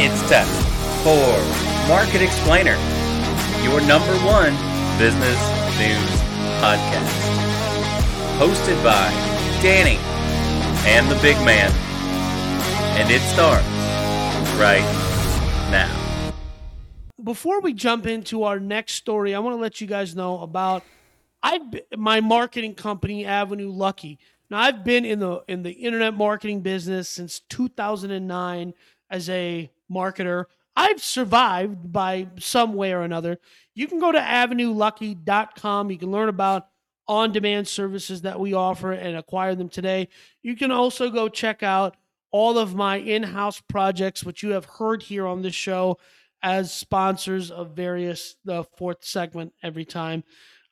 It's time for Market Explainer, your number one business news podcast. Hosted by Danny and the big man. And it starts right now. before we jump into our next story, I want to let you guys know about I my marketing company Avenue Lucky. Now I've been in the in the internet marketing business since 2009 as a marketer. I've survived by some way or another. You can go to avenuelucky.com. You can learn about on-demand services that we offer and acquire them today. You can also go check out all of my in-house projects which you have heard here on this show as sponsors of various the fourth segment every time.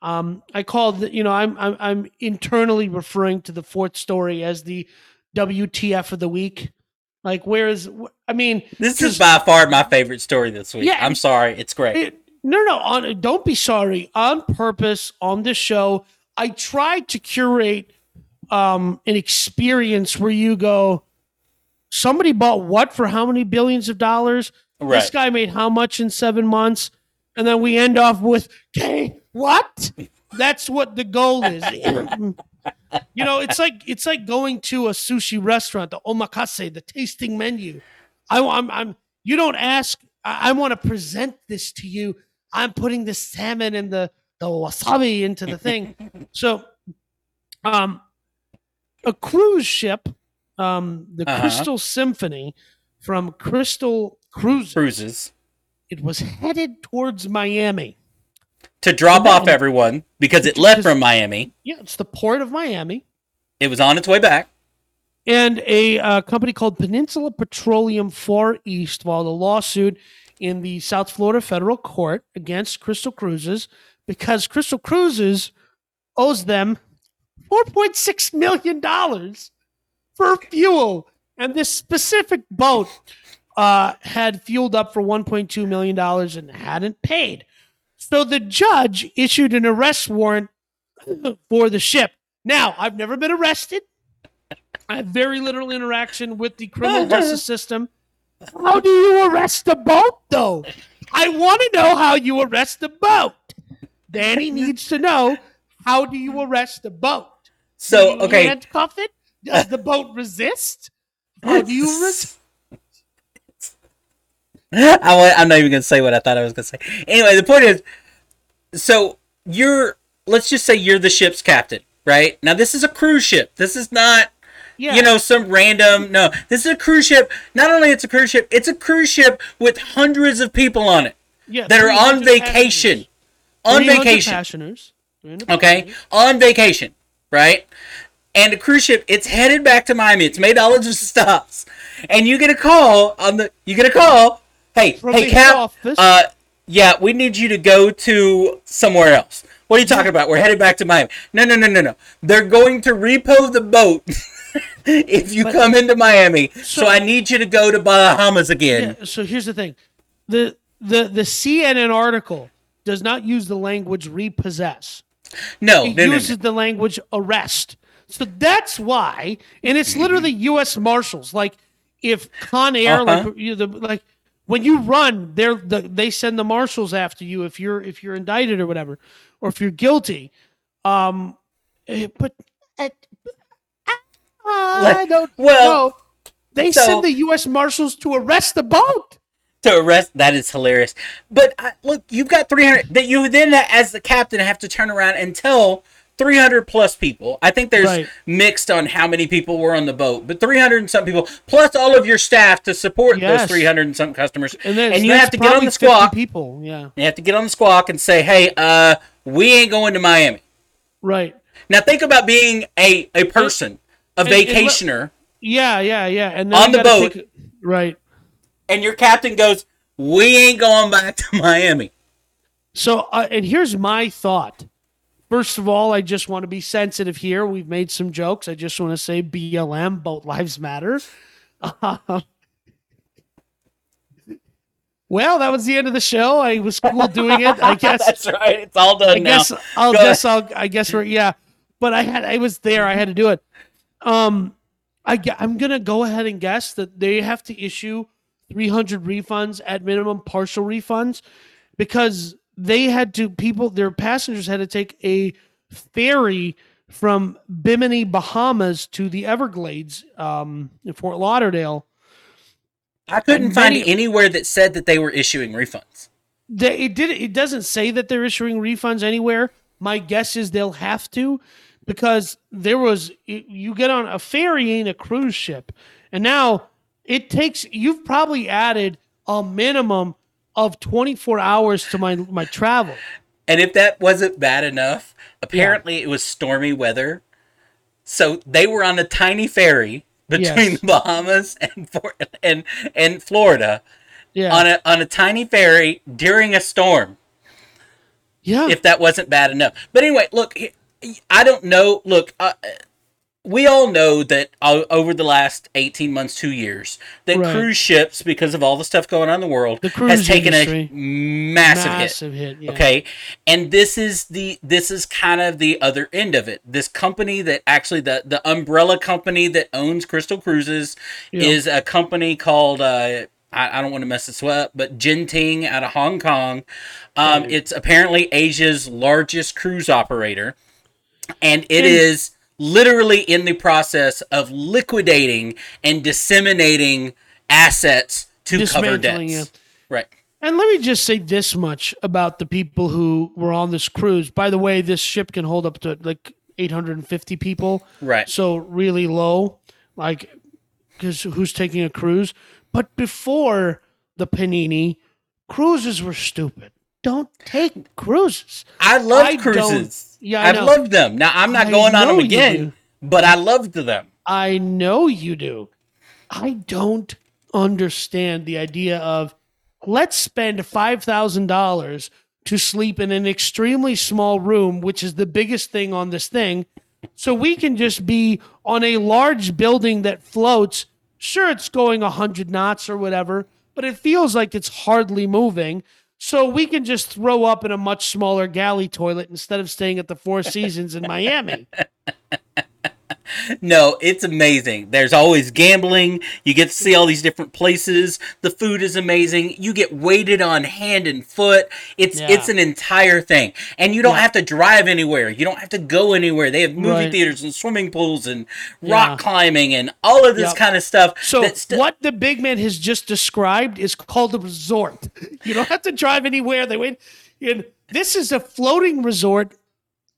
Um, I call the, you know I'm, I'm I'm internally referring to the fourth story as the WTF of the week. Like where is I mean This is by far my favorite story this week. Yeah. I'm sorry. It's great. it- no no on don't be sorry on purpose on this show I tried to curate um an experience where you go somebody bought what for how many billions of dollars this guy made how much in seven months? And then we end off with, okay, what? That's what the goal is. you know, it's like it's like going to a sushi restaurant, the omakase, the tasting menu. I, I'm, I'm. You don't ask. I, I want to present this to you. I'm putting the salmon and the the wasabi into the thing. so, um, a cruise ship, um, the Uh-huh. Crystal Symphony from Crystal Cruises. Cruises It was headed towards Miami. To drop off everyone because it left from Miami. Yeah, it's the port of Miami. It was on its way back. And a uh, company called Peninsula Petroleum Far East filed a lawsuit in the South Florida federal court against Crystal Cruises because Crystal Cruises owes them $4.6 million for fuel. And this specific boat uh, had fueled up for $1.2 million and hadn't paid. So the judge issued an arrest warrant for the ship. Now, I've never been arrested. I have very little interaction with the criminal justice system. How do you arrest a boat, though? I want to know how you arrest a boat. Danny needs to know how do you arrest a boat? So okay, handcuff it? Does the boat resist? How do you resist? I, I'm not even gonna say what I thought I was gonna say. Anyway, the point is, so you're let's just say you're the ship's captain, right? Now this is a cruise ship. This is not Yeah. you know some random. No, this is a cruise ship. Not only it's a cruise ship, it's a cruise ship with hundreds of people on it yeah, that are on vacation. On 300 vacation. Passengers. okay, on vacation, right? And the cruise ship, it's headed back to Miami. It's made all of its stops, and you get a call on the. You get a call. Hey, From hey, Cap. Uh, yeah, we need you to go to somewhere else. What are you talking about? We're headed back to Miami. No, no, no, no, no. They're going to repo the boat if you But- come into Miami. So, So- I need you to go to Bahamas again. Yeah, so here's the thing. The the the CNN article does not use the language repossess. No, It no, no, no. uses the language arrest. So that's why, and it's literally U.S. Marshals. Like if Con Air, Uh-huh. like you the like when you run, they're the, they send the marshals after you if you're if you're indicted or whatever, or if you're guilty. Um, eh, but uh, I don't well, know. They so- send the U.S. Marshals to arrest the boat. to arrest that is hilarious but uh, look you've got 300 that you then as the captain have to turn around and tell 300 plus people i think there's Right. mixed on how many people were on the boat but 300 and some people plus all of your staff to support Yes. those 300 and some customers And, then you have to get on the squawk People, yeah, you have to get on the squawk and say hey uh we ain't going to miami right. now think about being a a person a and vacationer Yeah, yeah, yeah. And then On the boat. take- right? and your captain goes we ain't going back to miami So, uh, and here's my thought. First of all, I just want to be sensitive here. We've made some jokes. I just want to say BLM, Boat lives matter. Uh, well, that was the end of the show. I was cool doing it. I guess. that's right it's all done I now guess I'll Go guess I'll I guess we're yeah. But I had I was there. I had to do it. Um, I I'm gonna go ahead and guess that they have to issue 300 refunds at minimum, partial refunds, because they had to people their passengers had to take a ferry from Bimini, Bahamas to the Everglades um, in Fort Lauderdale. I couldn't And find anywhere that said that they were issuing refunds. They, it did. It doesn't say that they're issuing refunds anywhere. My guess is they'll have to, because there was you get on a ferry ain't a cruise ship, and now it takes. You've probably added a minimum of twenty four hours to my my travel. And if that wasn't bad enough, apparently it was stormy weather. So they were on a tiny ferry between Yes. the Bahamas and and and Florida Yeah, on a on a tiny ferry during a storm. yeah. If that wasn't bad enough. But anyway, look, I don't know. Look, uh, we all know that o- over the last 18 months, 2 years, that Right. cruise ships because of all the stuff going on in the world The has taken industry. a massive, hit. massive hit. yeah. Okay. And this is the this is kind of the other end of it. This company that actually the the umbrella company that owns Crystal Cruises Yeah. is a company called uh I, I don't want to mess this up, but Genting out of Hong Kong. Um, Right. It's apparently Asia's largest cruise operator, and it And- is literally in the process of liquidating and disseminating assets to cover debts. Right. And let me just say this much about the people who were on this cruise. By the way, this ship can hold up to like 850 people. Right. So really low, like, because who's taking a cruise? But before the Panini, cruises were stupid. Don't take cruises. I love I cruises. Yeah, I know. loved them. Now I'm not I going on them again, but I loved them. I know you do. I don't understand the idea of let's spend $5,000 to sleep in an extremely small room, which is the biggest thing on this thing, so we can just be on a large building that floats. Sure, it's going 100 knots or whatever, but it feels like it's hardly moving. So we can just throw up in a much smaller galley toilet instead of staying at the Four Seasons in Miami. No, it's amazing. There's always gambling. You get to see all these different places. The food is amazing. You get waited on hand and foot. It's Yeah. it's an entire thing. And you don't Yeah. have to drive anywhere. You don't have to go anywhere. They have movie Right. theaters and swimming pools and Yeah. rock climbing and all of this Yep. kind of stuff. So st- what the big man has just described is called a resort. You don't have to drive anywhere. They went And this is a floating resort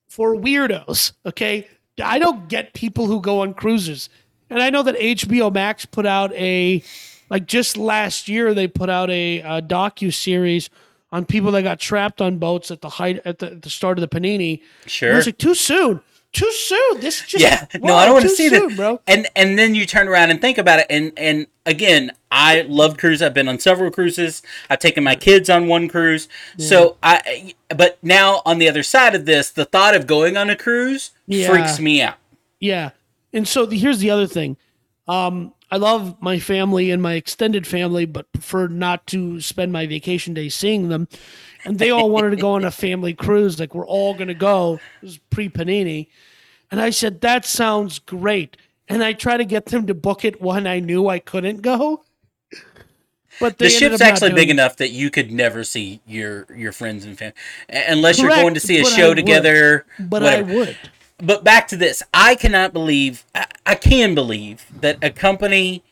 for weirdos. Okay, I don't get people who go on cruises, and I know that HBO Max put out a like just last year they put out a, a docu series on people that got trapped on boats at the height at the, at the start of the Panini. Sure. I was like, too soon, too soon. This is just yeah no i don't want to see soon, that bro. and and then you turn around and think about it and and again i love cruise i've been on several cruises i've taken my kids on one cruise so i but now on the other side of this the thought of going on a cruise Yeah. freaks me out Yeah. And so the, here's the other thing. Um, I love my family and my extended family, but prefer not to spend my vacation days seeing them. And they all wanted to go on a family cruise. Like, we're all going to go. It was pre Panini. And I said, that sounds great. And I tried to get them to book it when I knew I couldn't go. But the ship's actually big it. enough that you could never see your your friends and family unless you're going to see a show together But whatever. I would. but back to this i cannot believe i, I can believe that a company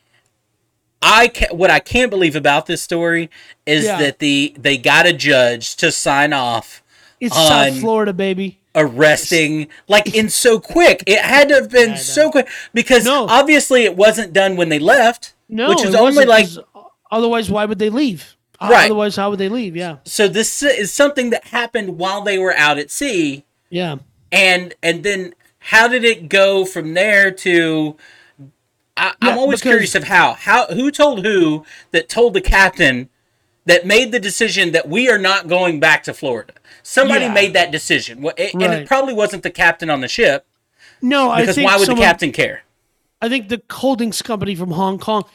i ca- what i can't believe about this story is Yeah. that the they got a judge to sign off It's on- South Florida, baby. Arresting like in so quick it had to have been know. so quick because No. obviously it wasn't done when they left No, which is only like Otherwise, why would they leave? Right. Otherwise, how would they leave? Yeah. so this is something that happened while they were out at sea Yeah. and and then how did it go from there to I, I'm Yeah, always because- curious of how how who told who that told the captain that made the decision that we are not going back to Florida. Somebody Yeah. made that decision, Well, it- and it probably wasn't the captain on the ship No, I because think why would someone, the captain care? I think the holdings company from Hong Kong,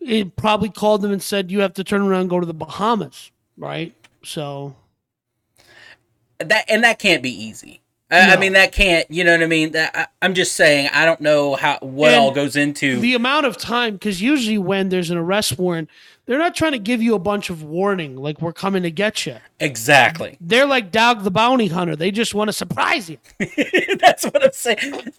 it probably called them and said you have to turn around and go to the Bahamas, right? So That and that can't be easy. I, I mean, that can't. You know what I mean? That, I, I'm just saying. I don't know how what And all goes into. the amount of time because usually when there's an arrest warrant they're not trying to give you a bunch of warning like we're coming to get you exactly. they're like dog the bounty hunter they just want to surprise you That's what I'm saying.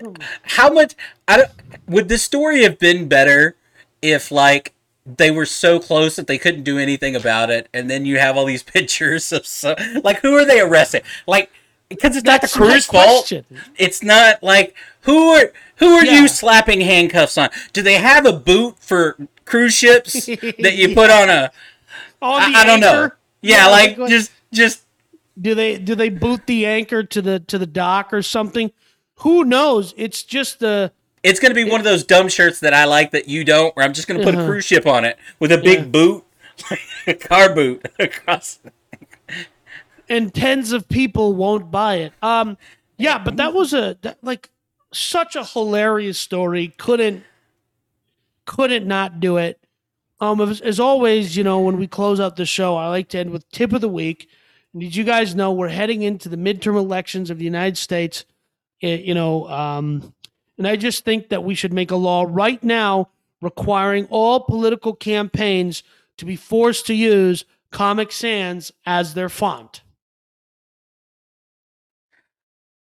How much? I don't. Would the story have been better if like they were so close that they couldn't do anything about it, and then you have all these pictures of so like who are they arresting? Like because it's not the That's crew's fault. It's not like who are who are Yeah. you slapping handcuffs on? Do they have a boot for cruise ships that you put on a? On the I, I don't know. Yeah, like what- just just do they do they boot the anchor to the to the dock or something who knows it's just the It's gonna be one of those dumb shirts that I like that you don't, where I'm just gonna put a Uh-huh. cruise ship on it with a big Yeah. boot, a car boot across. And tens of people won't buy it. Um, yeah, but that was a that, like such a hilarious story. Couldn't couldn't not do it. Um, as, as always, you know, when we close out the show, I like to end with tip of the week. And did you guys know we're heading into the midterm elections of the United States? Eh, You know, um, and I just think that we should make a law right now requiring all political campaigns to be forced to use Comic Sans as their font.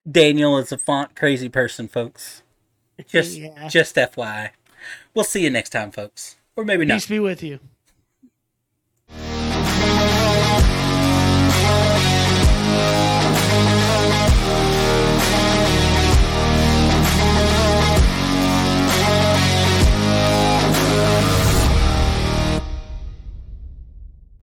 Daniel is a font crazy person, folks. Just, Yeah. just FYI. We'll see you next time, folks, or maybe not. Peace be with you.